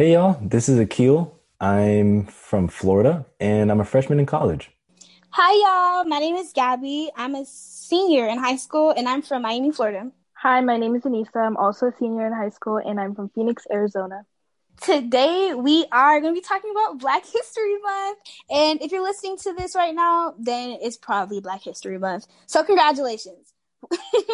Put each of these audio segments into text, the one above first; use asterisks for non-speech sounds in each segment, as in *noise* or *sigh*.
Hey y'all, this is Akil. I'm from Florida and I'm a freshman in college. Hi y'all, my name is Gaby. I'm a senior in high school and I'm from Miami, Florida. Hi, my name is Anisa. I'm also a senior in high school and I'm from Phoenix, Arizona. Today we are going to be talking about Black History Month. And if you're listening to this right now, then it's probably Black History Month. So congratulations. *laughs* you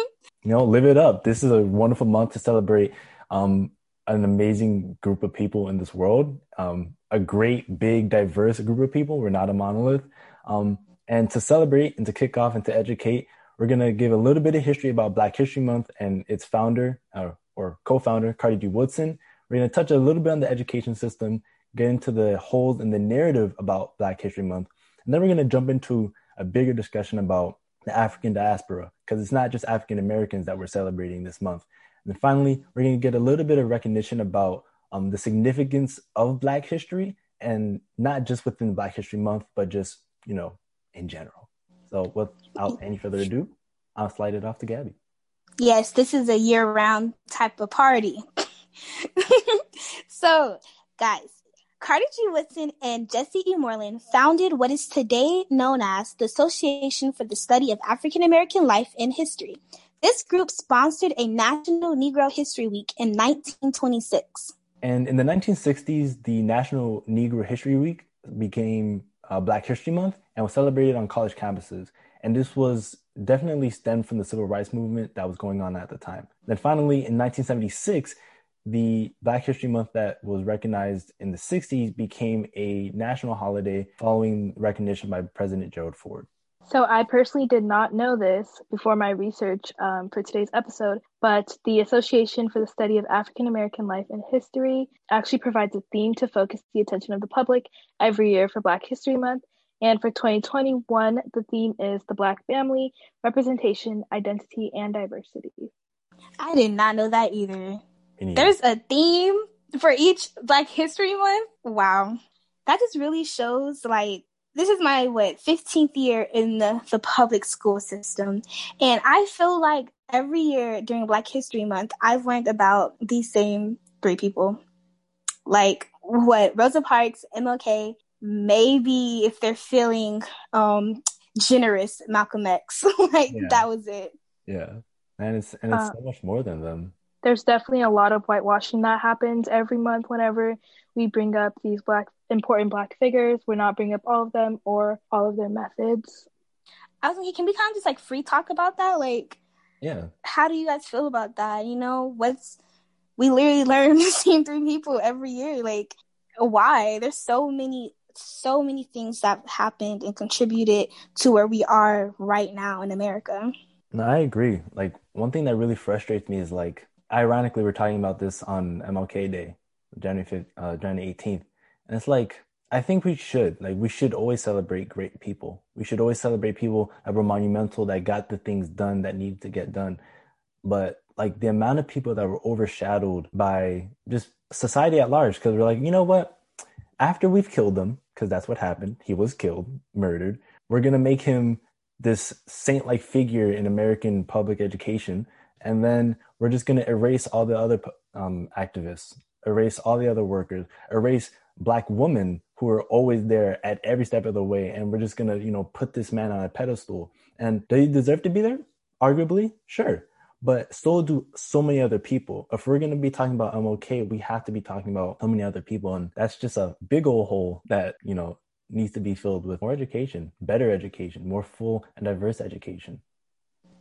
know, live it up. This is a wonderful month to celebrate um, an amazing group of people in this world, um, a great, big, diverse group of people. We're not a monolith. Um, and to celebrate and to kick off and to educate, we're going to give a little bit of history about Black History Month and its founder uh, or co founder, Carter G. Woodson. We're going to touch a little bit on the education system, get into the holes in the narrative about Black History Month. And then we're going to jump into a bigger discussion about the African diaspora, because it's not just African Americans that we're celebrating this month. And finally, we're going to get a little bit of recognition about um, the significance of Black history and not just within Black History Month, but just, you know, in general. So without any further ado, I'll slide it off to Gaby. Yes, this is a year round type of party. *laughs* so, guys, Carter G. Woodson and Jesse E. Moorland founded what is today known as the Association for the Study of African American Life and History. This group sponsored a National Negro History Week in 1926. And in the 1960s, the National Negro History Week became uh, Black History Month and was celebrated on college campuses. And this was definitely stemmed from the civil rights movement that was going on at the time. Then finally, in 1976, the Black History Month that was recognized in the 60s became a national holiday following recognition by President Gerald Ford. So I personally did not know this before my research um, for today's episode, but the Association for the Study of African American Life and History actually provides a theme to focus the attention of the public every year for Black History Month. And for 2021, the theme is the Black family, representation, identity, and diversity. I did not know that either. There's a theme for each Black History Month. Wow. That just really shows like this is my what 15th year in the, the public school system. And i feel like every year during black history month i've learned about these same three people. Like what rosa parks mlk maybe if they're feeling um generous malcolm x. *laughs* Like yeah. that was it. Yeah. And it's and it's uh, so much more than them. There's definitely a lot of whitewashing that happens every month whenever we bring up these black important black figures. We're not bringing up all of them or all of their methods. I was like, can we kind of just like free talk about that? Like, yeah, how do you guys feel about that? You know, what's we literally learn *laughs* the same three people every year. Like, why? There's so many, so many things that happened and contributed to where we are right now in America. No, I agree. Like, one thing that really frustrates me is like, ironically, we're talking about this on MLK Day, January 5th, uh, January 18th and it's like, I think we should. Like, we should always celebrate great people. We should always celebrate people that were monumental, that got the things done that needed to get done. But like the amount of people that were overshadowed by just society at large, because we're like, you know what? After we've killed them, because that's what happened, he was killed, murdered. We're gonna make him this saint-like figure in American public education, and then we're just gonna erase all the other um, activists, erase all the other workers, erase black women who are always there at every step of the way and we're just gonna you know put this man on a pedestal. And they deserve to be there? Arguably sure. But so do so many other people. If we're gonna be talking about mlk we have to be talking about so many other people and that's just a big old hole that you know needs to be filled with more education better education more full and diverse education.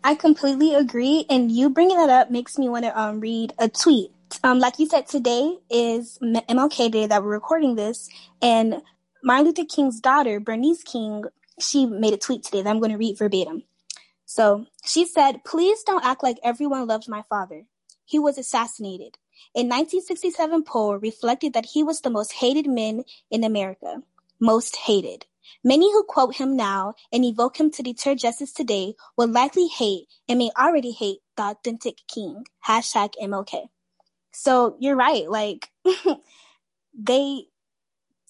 I completely agree. And you bringing that up makes me want to um, read a tweet um, like you said, today is MLK Day that we're recording this, and Martin Luther King's daughter, Bernice King, she made a tweet today that I'm going to read verbatim. So she said, Please don't act like everyone loved my father. He was assassinated. A 1967 poll reflected that he was the most hated man in America. Most hated. Many who quote him now and evoke him to deter justice today will likely hate and may already hate the authentic king. Hashtag MLK. So you're right. Like *laughs* they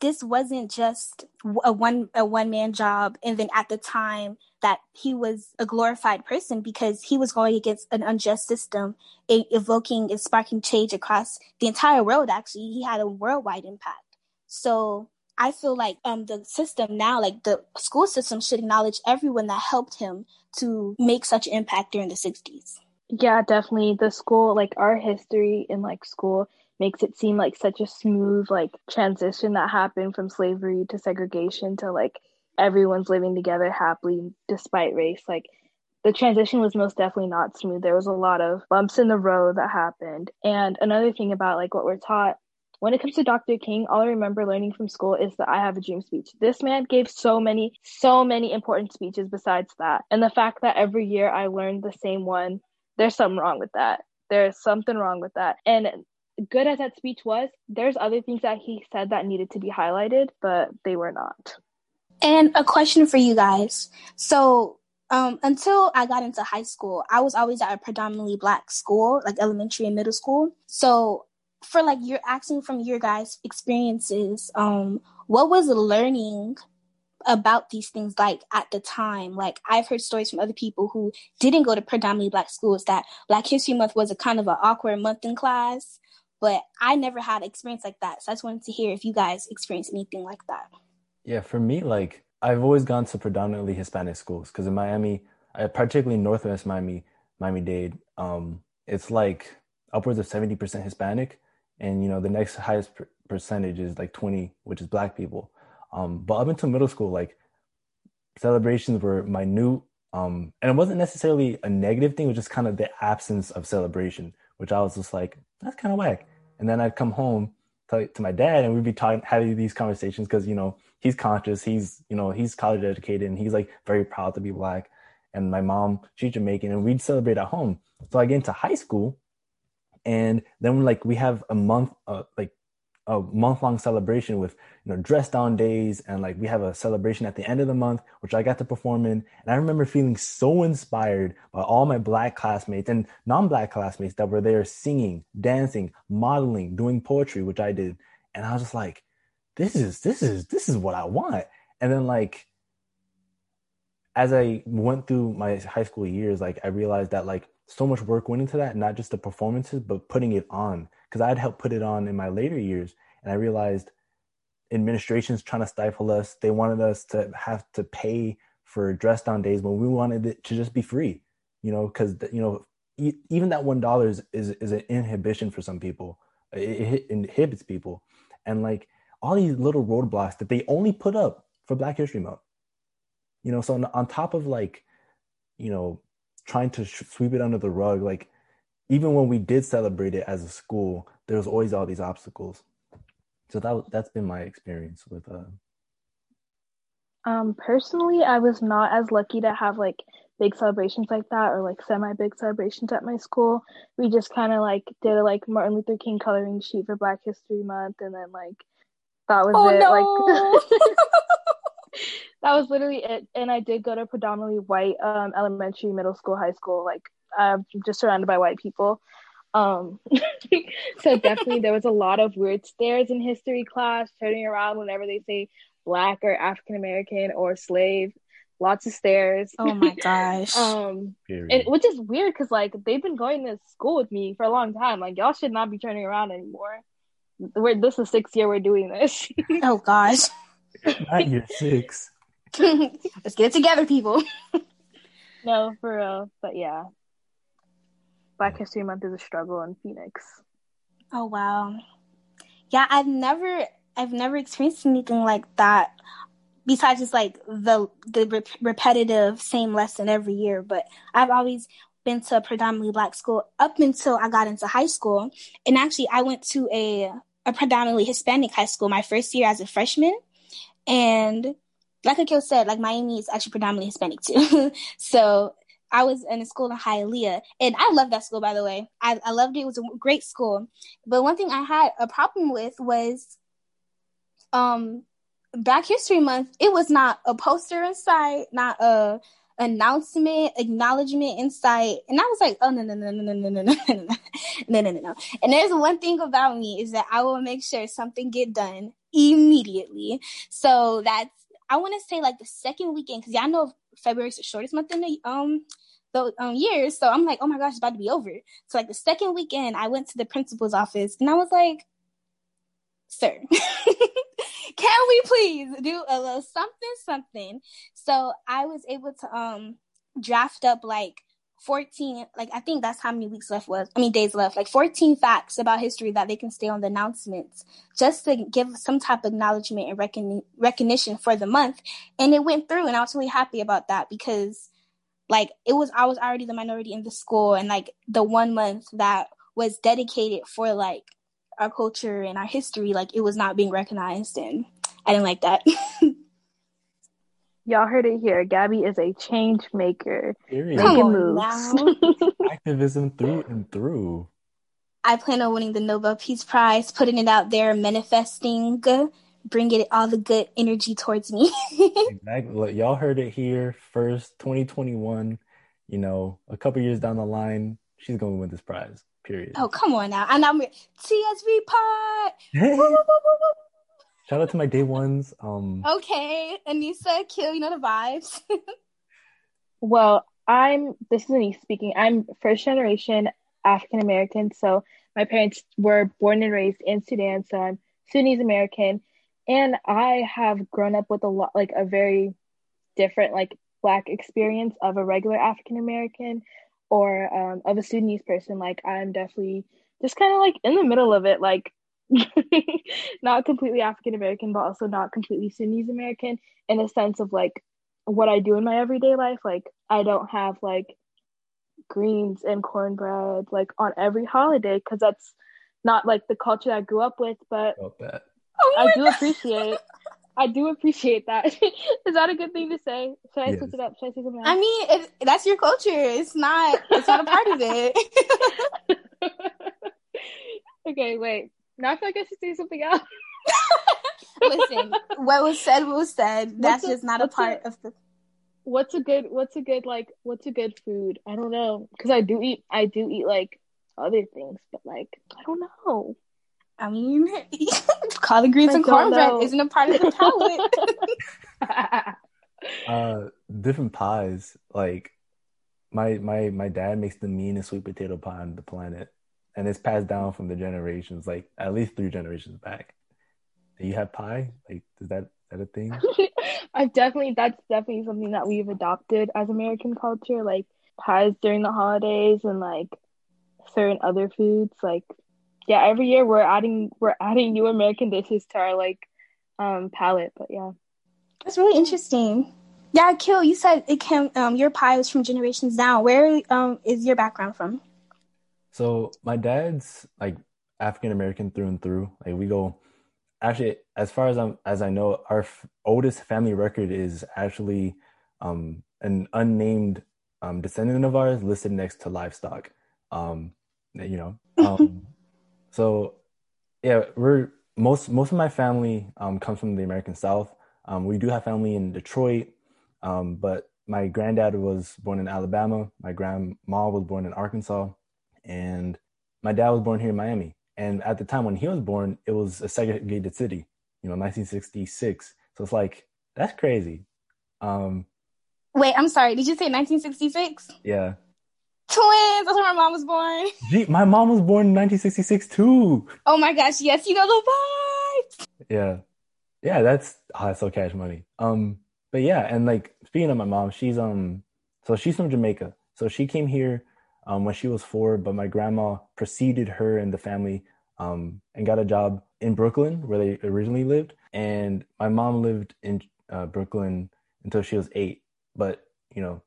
this wasn't just a one a one man job and then at the time that he was a glorified person because he was going against an unjust system evoking and sparking change across the entire world actually he had a worldwide impact so i feel like um the system now like the school system should acknowledge everyone that helped him to make such impact during the 60s yeah definitely the school like our history in like school makes it seem like such a smooth like transition that happened from slavery to segregation to like everyone's living together happily despite race like the transition was most definitely not smooth there was a lot of bumps in the road that happened and another thing about like what we're taught when it comes to Dr. King, all I remember learning from school is the I Have a Dream speech. This man gave so many, so many important speeches besides that. And the fact that every year I learned the same one, there's something wrong with that. There's something wrong with that. And good as that speech was, there's other things that he said that needed to be highlighted, but they were not. And a question for you guys. So, um, until I got into high school, I was always at a predominantly black school, like elementary and middle school. So, for like you're asking from your guys' experiences, um, what was learning about these things like at the time like i've heard stories from other people who didn't go to predominantly black schools that black history month was a kind of an awkward month in class but I never had experience like that. So I just wanted to hear if you guys experienced anything like that. Yeah, for me, like I've always gone to predominantly Hispanic schools because in Miami, particularly Northwest Miami, Miami Dade, um, it's like upwards of 70% Hispanic. And, you know, the next highest per- percentage is like 20, which is black people. Um, but up until middle school, like celebrations were minute. Um, and it wasn't necessarily a negative thing, it was just kind of the absence of celebration, which I was just like, that's kind of whack. And then I'd come home to, to my dad and we'd be talking, having these conversations because, you know, he's conscious. He's, you know, he's college educated and he's like very proud to be black. And my mom, she's Jamaican and we'd celebrate at home. So I get into high school and then like we have a month, uh, like a month long celebration with you know dress down days and like we have a celebration at the end of the month which i got to perform in. And i remember feeling so inspired by all my black classmates and non-black classmates that were there singing dancing modeling doing poetry which i did. And i was just like this is this is this is what i want. And then like as i went through my high school years like i realized that like so much work went into that not just the performances but putting it on because I'd helped put it on in my later years, and I realized administration's trying to stifle us. They wanted us to have to pay for dress down days when we wanted it to just be free, you know, because you know even that one dollar is, is is an inhibition for some people. It, it inhibits people, and like all these little roadblocks that they only put up for Black History Month. You know, so on, on top of like, you know, trying to sh- sweep it under the rug, like even when we did celebrate it as a school, there was always all these obstacles. So that that's been my experience with uh um personally I was not as lucky to have like big celebrations like that or like semi big celebrations at my school. We just kind of like did a like Martin Luther King coloring sheet for Black History Month and then like that was oh, it no. like *laughs* *laughs* that was literally it and I did go to predominantly white um elementary, middle school, high school like I'm just surrounded by white people. Um, *laughs* so definitely there was a lot of weird stares in history class, turning around whenever they say black or African American or slave. Lots of stares. Oh my *laughs* gosh. um, and, which is weird because like they've been going to school with me for a long time. Like y'all should not be turning around anymore. We're this is sixth year we're doing this. *laughs* oh gosh. Not year six. Let's get it together, people. no, for real. But yeah, Black History Month is a struggle in Phoenix. Oh wow. Yeah, I've never I've never experienced anything like that besides just like the the re- repetitive same lesson every year, but I've always been to a predominantly black school up until I got into high school. And actually I went to a a predominantly Hispanic high school my first year as a freshman. And like Akil said, like Miami is actually predominantly Hispanic too. *laughs* so I was in a school in Hialeah, and I love that school. By the way, I, I loved it. It was a great school. But one thing I had a problem with was, um, Black History Month. It was not a poster in sight, not a announcement, acknowledgement in sight, and I was like, oh no no no no no no no no no no no no. And there's one thing about me is that I will make sure something get done immediately. So that's I want to say like the second weekend because y'all know February's the shortest month in the um the um, years. So I'm like, oh my gosh, it's about to be over. So like the second weekend, I went to the principal's office and I was like, sir, *laughs* can we please do a little something, something? So I was able to um draft up like 14 like i think that's how many weeks left was i mean days left like 14 facts about history that they can stay on the announcements just to give some type of acknowledgement and recon- recognition for the month. And it went through and i was really happy about that because like it was i was already the minority in the school and like the one month that was dedicated for like our culture and our history like it was not being recognized and i didn't like that *laughs* Y'all heard it here. Gaby is a change maker. Period. Come Making on moves. now. *laughs* Activism through and through. I plan on winning the Nobel Peace Prize, putting it out there, manifesting, bringing all the good energy towards me. *laughs* Exactly. Y'all heard it here first, 2021. You know, a couple years down the line, she's going to win this prize. Period. oh, come on now. And I'm TSV pod. *laughs* Shout out to my day ones. Um, Okay, Anisa, Akil, you know the vibes. *laughs* Well, I'm this is me speaking. I'm first generation African American, so my parents were born and raised in Sudan, so I'm Sudanese American, and I have grown up with a lot like a very different like black experience of a regular African American or um, of a Sudanese person. Like I'm definitely just kind of like in the middle of it, like *laughs* not completely African American, but also not completely Sudanese American in a sense of like what I do in my everyday life. Like I don't have like greens and cornbread like on every holiday because that's not like the culture I grew up with. But. Oh I do God. appreciate. I do appreciate that. *laughs* Is that a good thing to say? Should I Yes. switch it up? Should I say something I mean, it, that's your culture. It's not. It's not a part of it. *laughs* okay, wait. Now I feel like I should say something else. *laughs* Listen, what was said was said. That's a- just not a what's a- part of the. What's a good? What's a good like? What's a good food? I don't know because I do eat. I do eat like other things, but like I don't know. I mean, *laughs* collard greens I and cornbread isn't a part of the palate. *laughs* Uh, different pies. Like my my my dad makes the meanest sweet potato pie on the planet, and it's passed down from the generations, like at least three generations back. Do you have pie? Like, is that is that a thing? *laughs* I've definitely that's definitely something that we've adopted as American culture, like pies during the holidays and like certain other foods. Like yeah, every year we're adding we're adding new American dishes to our like um palate. But yeah. That's really interesting. Yeah, Akil, you said it came. Um, your pie was from generations down. Where um is your background from? So my dad's like African American through and through. Like we go, actually, as far as I'm as I know, our f- oldest family record is actually um, an unnamed um, descendant of ours listed next to livestock. Um, you know, um, *laughs* so yeah, we're most most of my family um, comes from the American South. Um, we do have family in Detroit, um, but my granddad was born in Alabama. My grandma was born in Arkansas and my dad was born here in Miami. And at the time when he was born, it was a segregated city, you know, 1966. So it's like that's crazy. Um, Wait, I'm sorry. Did you say 1966? yeah. Twins. That's when my mom was born. Gee, my mom was born in 1966 too. Oh my gosh. Yes, you know the vibes. Yeah, yeah. That's oh, that's so cash money. Um, but yeah, and like speaking of my mom, she's um, so she's from Jamaica. So she came here um when she was four, but my grandma preceded her and the family um and got a job in Brooklyn where they originally lived. And my mom lived in uh, Brooklyn until she was eight. But you know,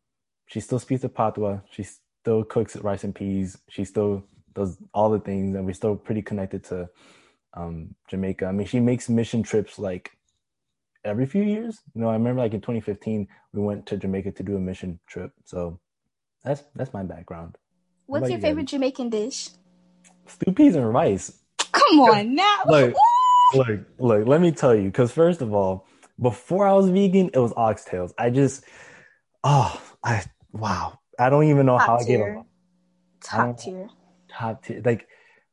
she still speaks the patois. She still cooks rice and peas. She still does all the things, and we're still pretty connected to um, Jamaica. I mean, she makes mission trips like every few years. You know, I remember like in 2015 we went to Jamaica to do a mission trip. So that's that's my background. What What's your you, favorite Gaby? Jamaican dish? Stew peas and rice. Come on *laughs* now. Look, look, look. Let me tell you, because first of all, before I was vegan, it was oxtails. I just, oh, I wow. I don't even know how Top I gave tier. up Top tier. top tier. Like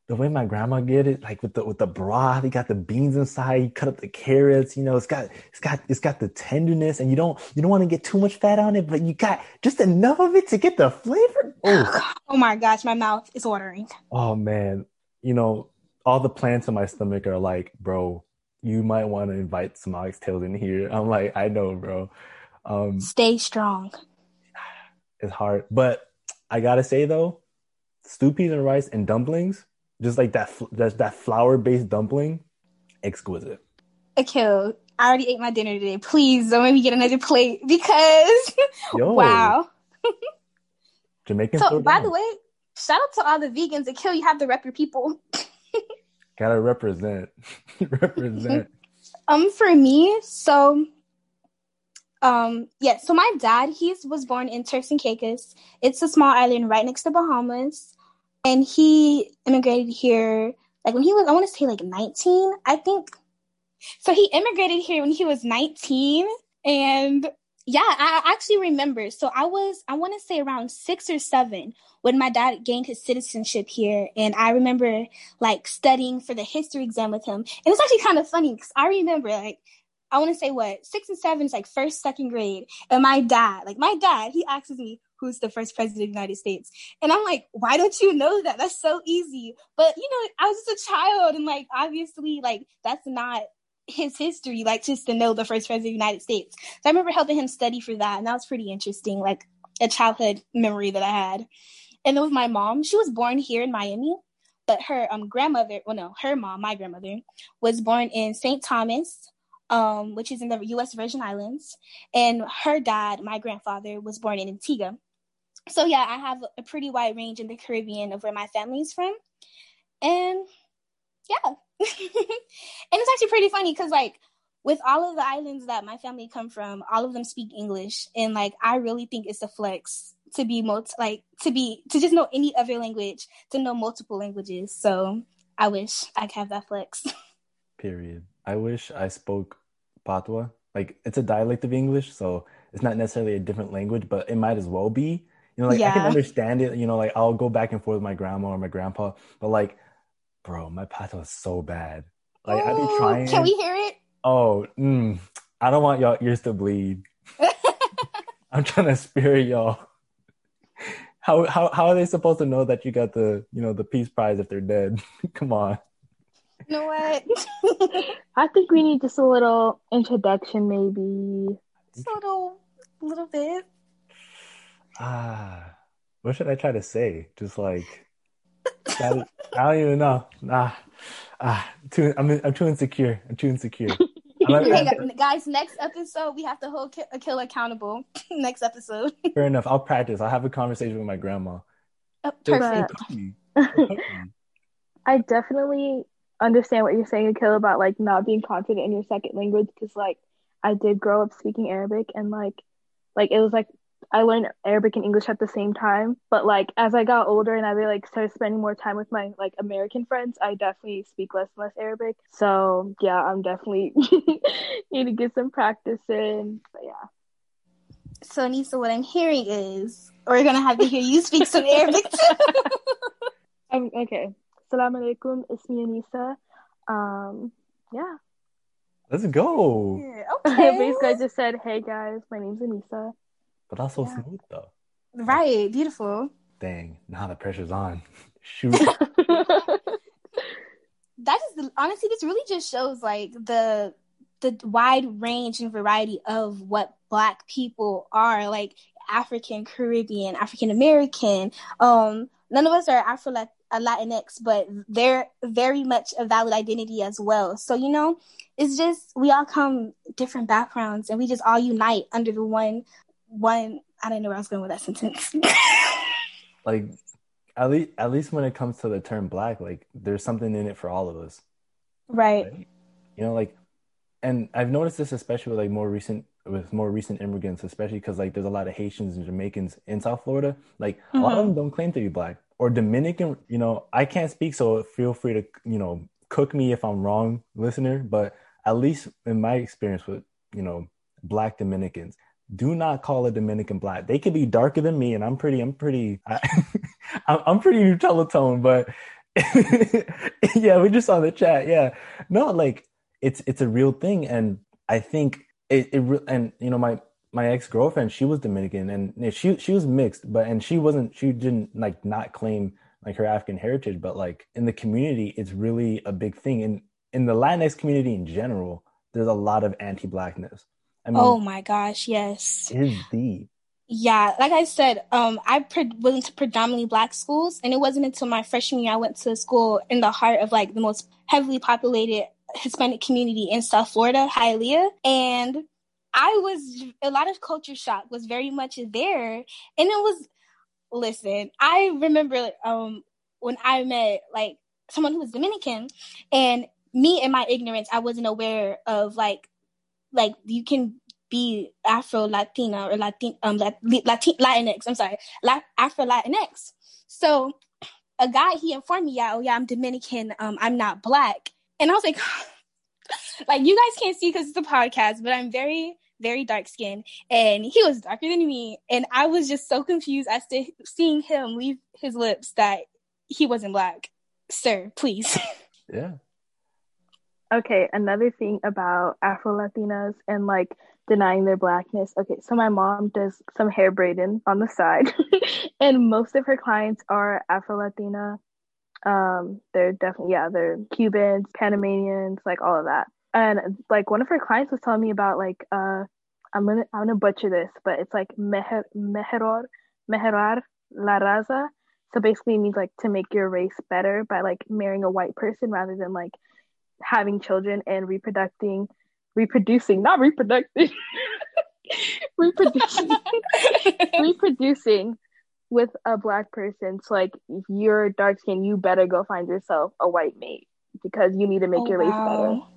the way my grandma get it, like with the with the broth, you got the beans inside, you cut up the carrots, you know, it's got it's got it's got the tenderness, and you don't you don't want to get too much fat on it, but you got just enough of it to get the flavor. Oh, oh my gosh, my mouth is watering. Oh man, you know, all the plants in my stomach are like, bro, you might want to invite some oxtails in here. I'm like, I know, bro. Um, Stay strong. It's hard, but I gotta say though, stew peas and rice and dumplings, just like that, that, that flour based dumpling, exquisite. Akil, I already ate my dinner today. Please don't make me get another plate because *laughs* Yo, wow. *laughs* Jamaican. So by down. the way, shout out to all the vegans. Akil, you have to rep your people. *laughs* Gotta represent. represent. Um, for me, so um, yeah, so my dad, he was born in Turks and Caicos. It's a small island right next to Bahamas. And he immigrated here like when he was, I want to say like 19, I think. So he immigrated here when he was 19. And yeah, I actually remember. So I was, I want to say around six or seven when my dad gained his citizenship here. And I remember like studying for the history exam with him. And it's actually kind of funny because I remember like I want to say what six and seven is like first, second grade. And my dad, like my dad, he asks me, who's the first president of the United States? And I'm like, why don't you know that? That's so easy. But you know, I was just a child and like obviously like that's not his history, like just to know the first president of the United States. So I remember helping him study for that, and that was pretty interesting, like a childhood memory that I had. And then with my mom, she was born here in Miami, but her um grandmother, well no, her mom, my grandmother, was born in St. Thomas, um, which is in the U.S. Virgin Islands, and her dad, my grandfather, was born in Antigua. So yeah, I have a pretty wide range in the Caribbean of where my family is from, and yeah, *laughs* and it's actually pretty funny because like with all of the islands that my family come from, all of them speak English, and like I really think it's a flex to be multi like to be to just know any other language, to know multiple languages. So I wish I could have that flex. *laughs* Period. I wish I spoke Patois. Like it's a dialect of English, so it's not necessarily a different language, but it might as well be. You know, like yeah. I can understand it. You know, like I'll go back and forth with my grandma or my grandpa, but like, bro, my Patois is so bad. Like I'd be trying. Can we hear it? Oh, mm, I don't want y'all ears to bleed. *laughs* I'm trying to spare y'all. How how how are they supposed to know that you got the you know the peace prize if they're dead? *laughs* Come on. You know what? *laughs* I think we need just a little introduction, maybe. Just a little, little bit. Ah, what should I try to say? Just like I, I don't even know. Ah, ah, too. I'm I'm too insecure. I'm too insecure. *laughs* hey, guys, next episode we have to hold a killer accountable. *laughs* next episode. *laughs* Fair enough. I'll practice. I'll have a conversation with my grandma. Oh, perfect. I definitely understand what you're saying, Akil, about like not being confident in your second language because like I did grow up speaking Arabic and like like it was like I learned Arabic and English at the same time. But like as I got older and I really like started spending more time with my like American friends, I definitely speak less and less Arabic. So yeah, I'm definitely *laughs* need to get some practice in. But yeah. So Nisa, what I'm hearing is we're gonna have to hear you speak some Arabic *laughs* too. um, okay. Assalamu alaikum, ismi Anisa. Um, yeah. Let's go. Yeah, okay. *laughs* Basically, I just said, hey guys, my name's Anisa. But that's so yeah. smooth though. Right, beautiful. Dang, now the pressure's on. *laughs* Shoot. *laughs* that is honestly, this really just shows like the the wide range and variety of what black people are like african caribbean african american um none of us are afro a Latinx, but they're very much a valid identity as well. So, you know, it's just we all come different backgrounds and we just all unite under the one one I didn't know where I was going with that sentence. *laughs* like at least at least when it comes to the term black, like there's something in it for all of us. Right. right? You know, like and I've noticed this especially with like more recent with more recent immigrants, especially because like there's a lot of Haitians and Jamaicans in South Florida. Like mm-hmm. a lot of mm-hmm. them don't claim to be black, or Dominican, you know, I can't speak, so feel free to, you know, cook me if I'm wrong, listener. But at least in my experience with, you know, black Dominicans, do not call a Dominican black. They could be darker than me, and I'm pretty, I'm pretty, I, *laughs* I'm pretty Nutella tone, but *laughs* yeah, we just saw the chat. Yeah, no, like it's it's a real thing, and I think it it and you know my my ex girlfriend she was Dominican and she she was mixed, but and she wasn't she didn't like not claim like her African heritage, but like in the community, it's really a big thing. And in the Latinx community in general, there's a lot of anti-blackness. I mean, oh my gosh, yes, is deep. Yeah, like I said, um, I pre- went to predominantly black schools, and it wasn't until my freshman year I went to a school in the heart of like the most heavily populated Hispanic community in South Florida, Hialeah, and I was a lot of culture shock was very much there, and it was. Listen, I remember um when I met like someone who was Dominican, and me in my ignorance, I wasn't aware of like like you can be Afro Latina or Latin um Latin Latinx. I'm sorry, La- Afro Latinx. So a guy he informed me, yeah, oh yeah, I'm Dominican. Um, I'm not black, and I was like, *laughs* like you guys can't see because it's a podcast, but I'm very very dark skinned and he was darker than me and i was just so confused as to seeing him leave his lips that he wasn't black sir please *laughs* yeah okay another thing about afro latinas and like denying their blackness. Okay, so my mom does some hair braiding on the side, *laughs* and most of her clients are Afro Latina. Um, they're definitely yeah, they're Cubans, Panamanians, like all of that. And like one of her clients was telling me about like uh, I'm gonna I'm gonna butcher this, but it's like meher meheror la raza. So basically, it means like to make your race better by like marrying a white person rather than like having children and reproducing reproducing, not *laughs* reproducing, reproducing, *laughs* reproducing with a black person. So like if you're dark skinned, you better go find yourself a white mate because you need to make oh, your race wow. better. Oh,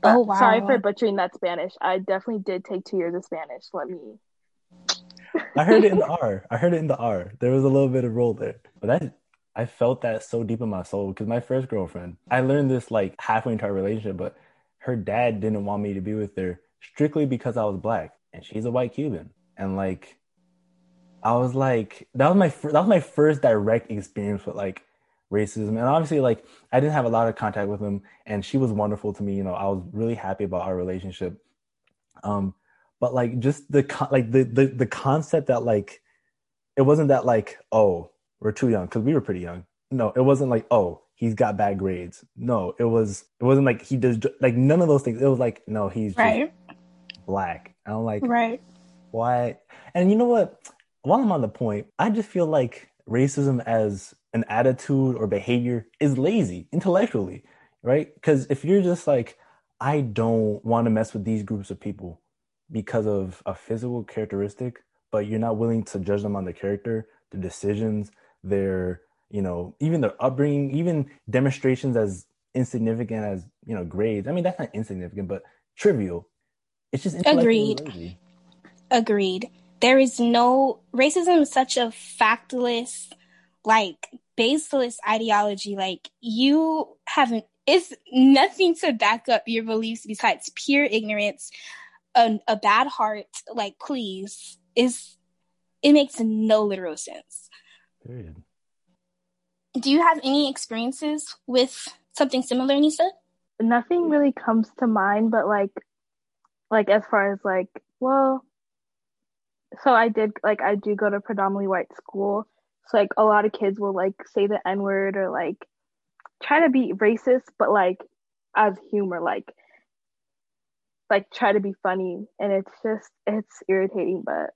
but oh wow. Sorry for butchering that Spanish. I definitely did take two years of Spanish. Let me I heard it in the *laughs* R. I heard it in the R. There was a little bit of roll there. But that I felt that so deep in my soul because my first girlfriend, I learned this like halfway into our relationship, but her dad didn't want me to be with her strictly because I was black and she's a white Cuban. And like, I was like, that was my fir- that was my first direct experience with like racism. And obviously, like, I didn't have a lot of contact with him, and she was wonderful to me. You know, I was really happy about our relationship. Um, but like, just the con- like the the the concept that like, it wasn't that like, oh, we're too young because we were pretty young. No, it wasn't like, oh, he's got bad grades. No, it was it wasn't like he does like none of those things. It was like no, he's right. black. And I'm like right. Why? And you know what? While I'm on the point, I just feel like racism as an attitude or behavior is lazy intellectually, right? Because if you're just like, I don't want to mess with these groups of people because of a physical characteristic, but you're not willing to judge them on their character, their decisions, their you know, even their upbringing, even demonstrations as insignificant as, you know, grades. I mean, that's not insignificant, but trivial. It's just agreed. Lazy. Agreed. There is no racism is such a factless, like baseless ideology. Like you haven't it's nothing to back up your beliefs besides pure ignorance, a, a bad heart. Like please, is it makes no literal sense. Period. Do you have any experiences with something similar, Nisa? Nothing really comes to mind, but like, like as far as like, well, so I did like I do go to predominantly white school, so like a lot of kids will like say the n word or like try to be racist, but like as humor, like like try to be funny, and it's just it's irritating. But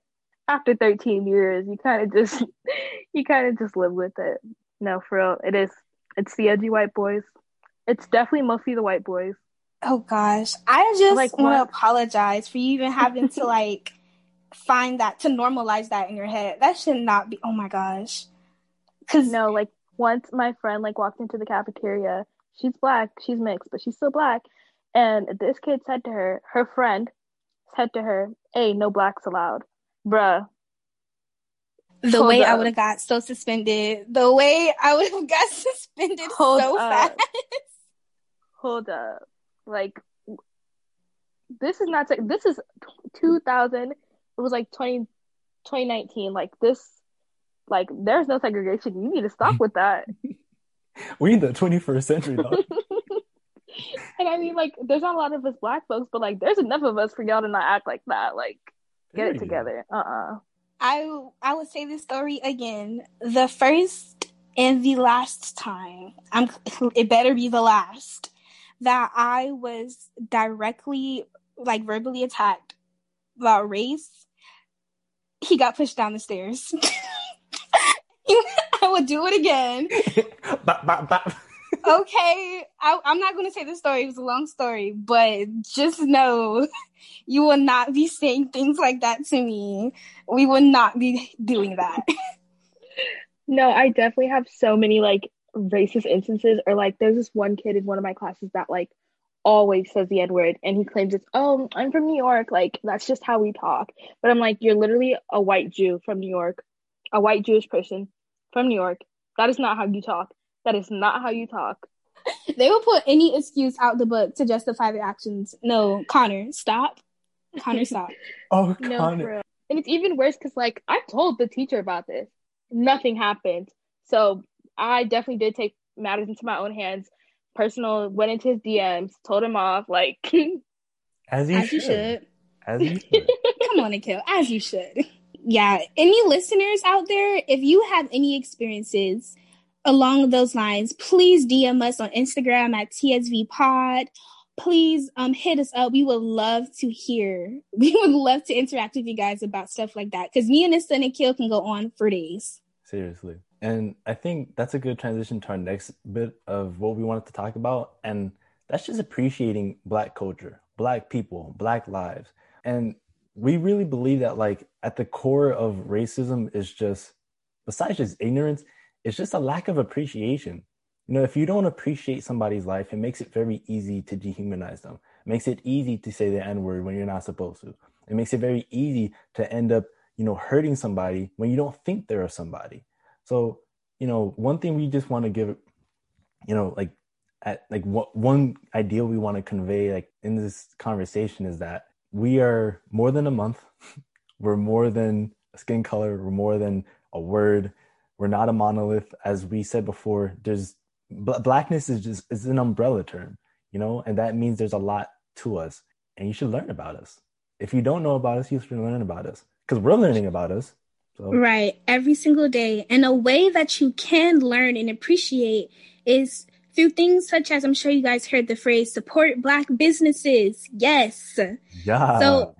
after 13 years, you kind of just *laughs* you kind of just live with it. No, for real, it is. It's the edgy white boys. It's definitely mostly the white boys. Oh gosh, I just like, want to apologize for you even *laughs* having to like find that to normalize that in your head. That should not be. Oh my gosh. Cause no, like once my friend like walked into the cafeteria. She's black. She's mixed, but she's still black. And this kid said to her, her friend said to her, "Hey, no blacks allowed." Bruh, the Hold way up. I would have got so suspended, the way I would have *laughs* got suspended Hold so up. fast. Hold up. Like, this is not, this is 2000, it was like 20, 2019. Like, this, like, there's no segregation. You need to stop with that. *laughs* we in the 21st century, though. *laughs* and I mean, like, there's not a lot of us black folks, but like, there's enough of us for y'all to not act like that. Like, get it together. Uh uh I I would say this story again. The first and the last time, I'm *laughs* it better be the last that I was directly like verbally attacked about race. He got pushed down the stairs. *laughs* I would do it again. bop, bop, bop. Okay, I, am not going to say the story. It was a long story, but just know *laughs* you will not be saying things like that to me. We will not be doing that. *laughs* no, I definitely have so many like racist instances. Or like, there's this one kid in one of my classes that like always says the N word and he claims it's, oh, I'm from New York. Like, that's just how we talk. But I'm like, you're literally a white Jew from New York, a white Jewish person from New York. That is not how you talk. That is not how you talk. *laughs* They will put any excuse out the book to justify their actions. No, Connor, stop. Connor, stop. *laughs* oh, no, Connor. And it's even worse because, like, I told the teacher about this. Nothing happened. So I definitely did take matters into my own hands. Personal went into his DMs, told him off, like *laughs* as you, as should. you should. As you should. Come on, Nikhil, as you should. Yeah. Any listeners out there, if you have any experiences along those lines, please DM us on Instagram at TSV Pod. Please um, hit us up. We would love to hear. *laughs* We would love to interact with you guys about stuff like that because me and Nissa and Akil can go on for days. Seriously. And I think that's a good transition to our next bit of what we wanted to talk about. And that's just appreciating Black culture, Black people, Black lives. And we really believe that, like, at the core of racism is just, besides just ignorance, it's just a lack of appreciation. You know, if you don't appreciate somebody's life, it makes it very easy to dehumanize them. It makes it easy to say the N word when you're not supposed to. It makes it very easy to end up, you know, hurting somebody when you don't think they're somebody. So, you know, one thing we just want to give, you know, like at like what one idea we want to convey like in this conversation is that we are more than a month. *laughs* we're more than a skin color. We're more than a word we're not a monolith. As we said before there's blackness is just is an umbrella term you know and that means there's a lot to us. And you should learn about us. If you don't know about us you should learn about us. Because we're learning about us so. right. Every single day. And a way that you can learn and appreciate is through things such as i'm sure you guys heard the phrase support black businesses. Yes. Yeah. So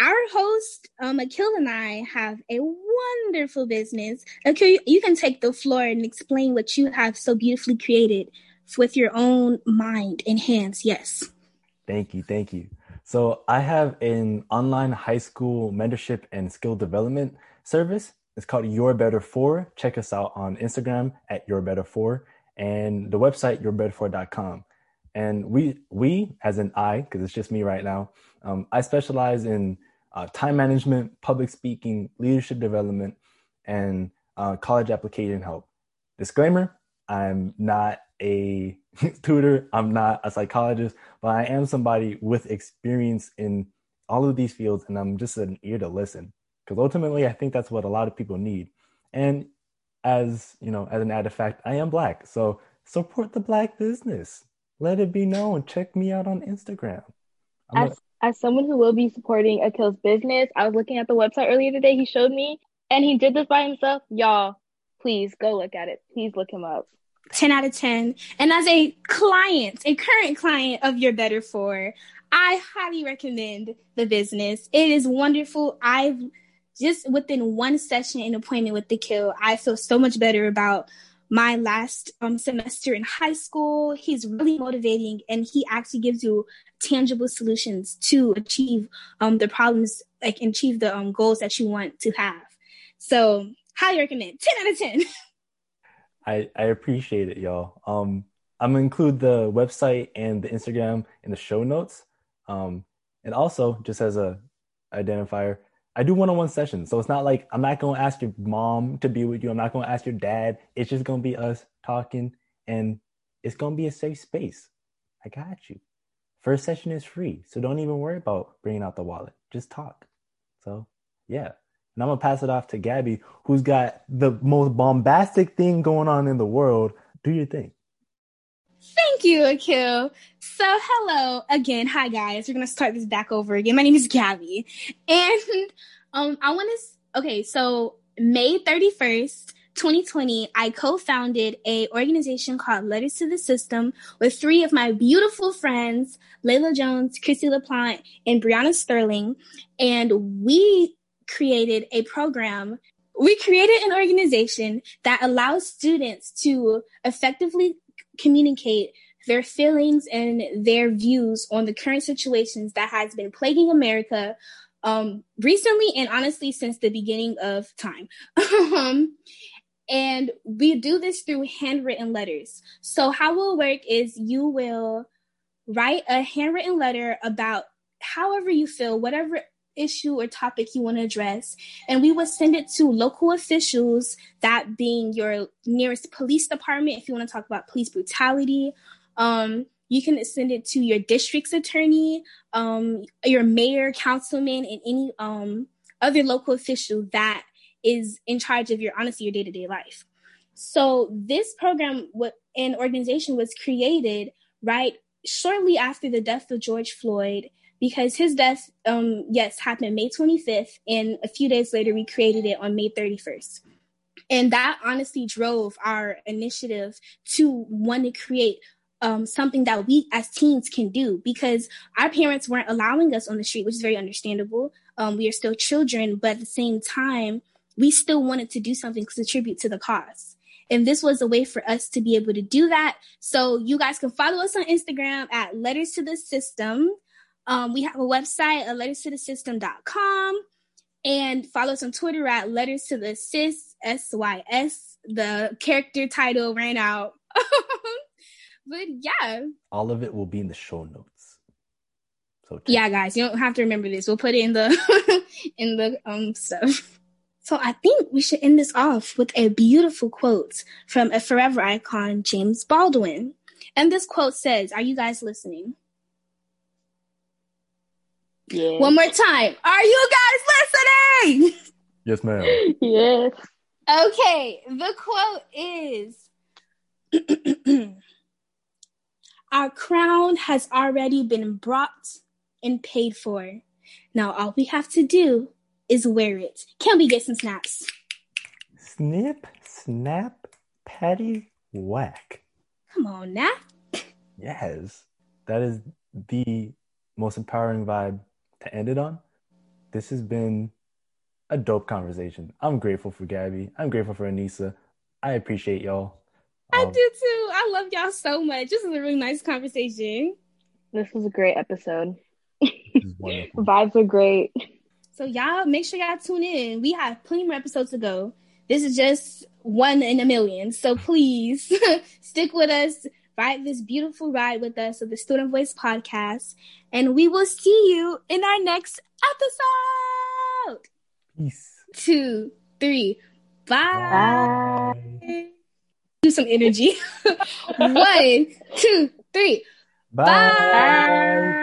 our host, um, Akil and I have a wonderful business. Akil, you can take the floor and explain what you have so beautifully created with your own mind and hands. Yes. Thank you. Thank you. So I have an online high school mentorship and skill development service. It's called Your Better For. Check us out on Instagram at Your Better For and the website yourbetterfor.com. And we, we as an I, because it's just me right now, um, I specialize in uh, time management, public speaking, leadership development, and uh, college application help. Disclaimer I'm not a *laughs* tutor, I'm not a psychologist, but I am somebody with experience in all of these fields, and I'm just an ear to listen. Because ultimately, I think that's what a lot of people need. And as you know, as an added fact, I am black. So support the black business. Let it be known. Check me out on Instagram. as as someone who will be supporting Akil's business, I was looking at the website earlier today. He showed me, and he did this by himself. Y'all, please go look at it. Please look him up. 10 out of 10. And as a client, a current client of Your Better For, I highly recommend the business. It is wonderful. I've just within one session and appointment with the kill, I feel so much better about my last um, semester in high school. He's really motivating and he actually gives you tangible solutions to achieve um, the problems, like achieve the um, goals that you want to have. So, highly recommend 10 out of 10. *laughs* I, I appreciate it, y'all. Um, I'm gonna include the website and the Instagram in the show notes. Um, and also, just as a identifier, I do one-on-one sessions. So it's not like I'm not gonna ask your mom to be with you. I'm not gonna ask your dad. It's just gonna be us talking, and it's gonna be a safe space. I got you. First session is free, so don't even worry about bringing out the wallet. Just talk. So, yeah. And I'm gonna pass it off to Gaby, who's got the most bombastic thing going on in the world, do your thing. Thank you, Akil. So, hello again. Hi, guys. We're gonna start this back over again. My name is Gaby, and um, I want to. Okay, so May thirty first, 2020, I co-founded a organization called Letters to the System with three of my beautiful friends, Layla Jones, Chrissy LaPlante, and Brianna Sterling. And we created a program. We created an organization that allows students to effectively communicate their feelings and their views on the current situations that has been plaguing America um, recently and honestly since the beginning of time. *laughs* Um, and we do this through handwritten letters. So, how it will work is you will write a handwritten letter about however you feel, whatever issue or topic you want to address, and we will send it to local officials, that being your nearest police department if you want to talk about police brutality. Um, you can send it to your district's attorney, um, your mayor, councilman, and any um, other local official that is in charge of your honestly your day-to-day life so this program what an organization was created right shortly after the death of george floyd because his death um yes happened may 25th and a few days later we created it on may 31st and that honestly drove our initiative to want to create um, something that we as teens can do because our parents weren't allowing us on the street, which is very understandable. Um, we are still children, but at the same time, we still wanted to do something to contribute to the cause. And this was a way for us to be able to do that. So you guys can follow us on Instagram at Letters to the System. Um, we have a website at letterstothesystem.com and follow us on Twitter at Letters to the Sys, S-Y-S. The character title ran out. *laughs* but yeah. All of it will be in the show notes. So yeah, guys, you don't have to remember this. We'll put it in the *laughs* in the um stuff. So I think we should end this off with a beautiful quote from a forever icon, James Baldwin. And this quote says, Are you guys listening? Yes. One more time. Are you guys listening? Yes, ma'am. *laughs* Yes. Okay, the quote is *clears throat* Our crown has already been brought and paid for. Now all we have to do is wear it. Can we get some snaps? Snip, snap, patty, whack. Come on now. Yes, that is the most empowering vibe to end it on. This has been a dope conversation. I'm grateful for Gaby. I'm grateful for Anisa. I appreciate y'all. I um, do too. I love y'all so much. This is a really nice conversation. This was a great episode. *laughs* Vibes are great. So y'all make sure y'all tune in. We have plenty more episodes to go. This is just one in a million. So please *laughs* stick with us. Ride this beautiful ride with us of the Student Voice podcast. And we will see you in our next episode. Peace. Two, three. Bye. Bye. Do some energy. *laughs* one, two, three. Bye. Bye.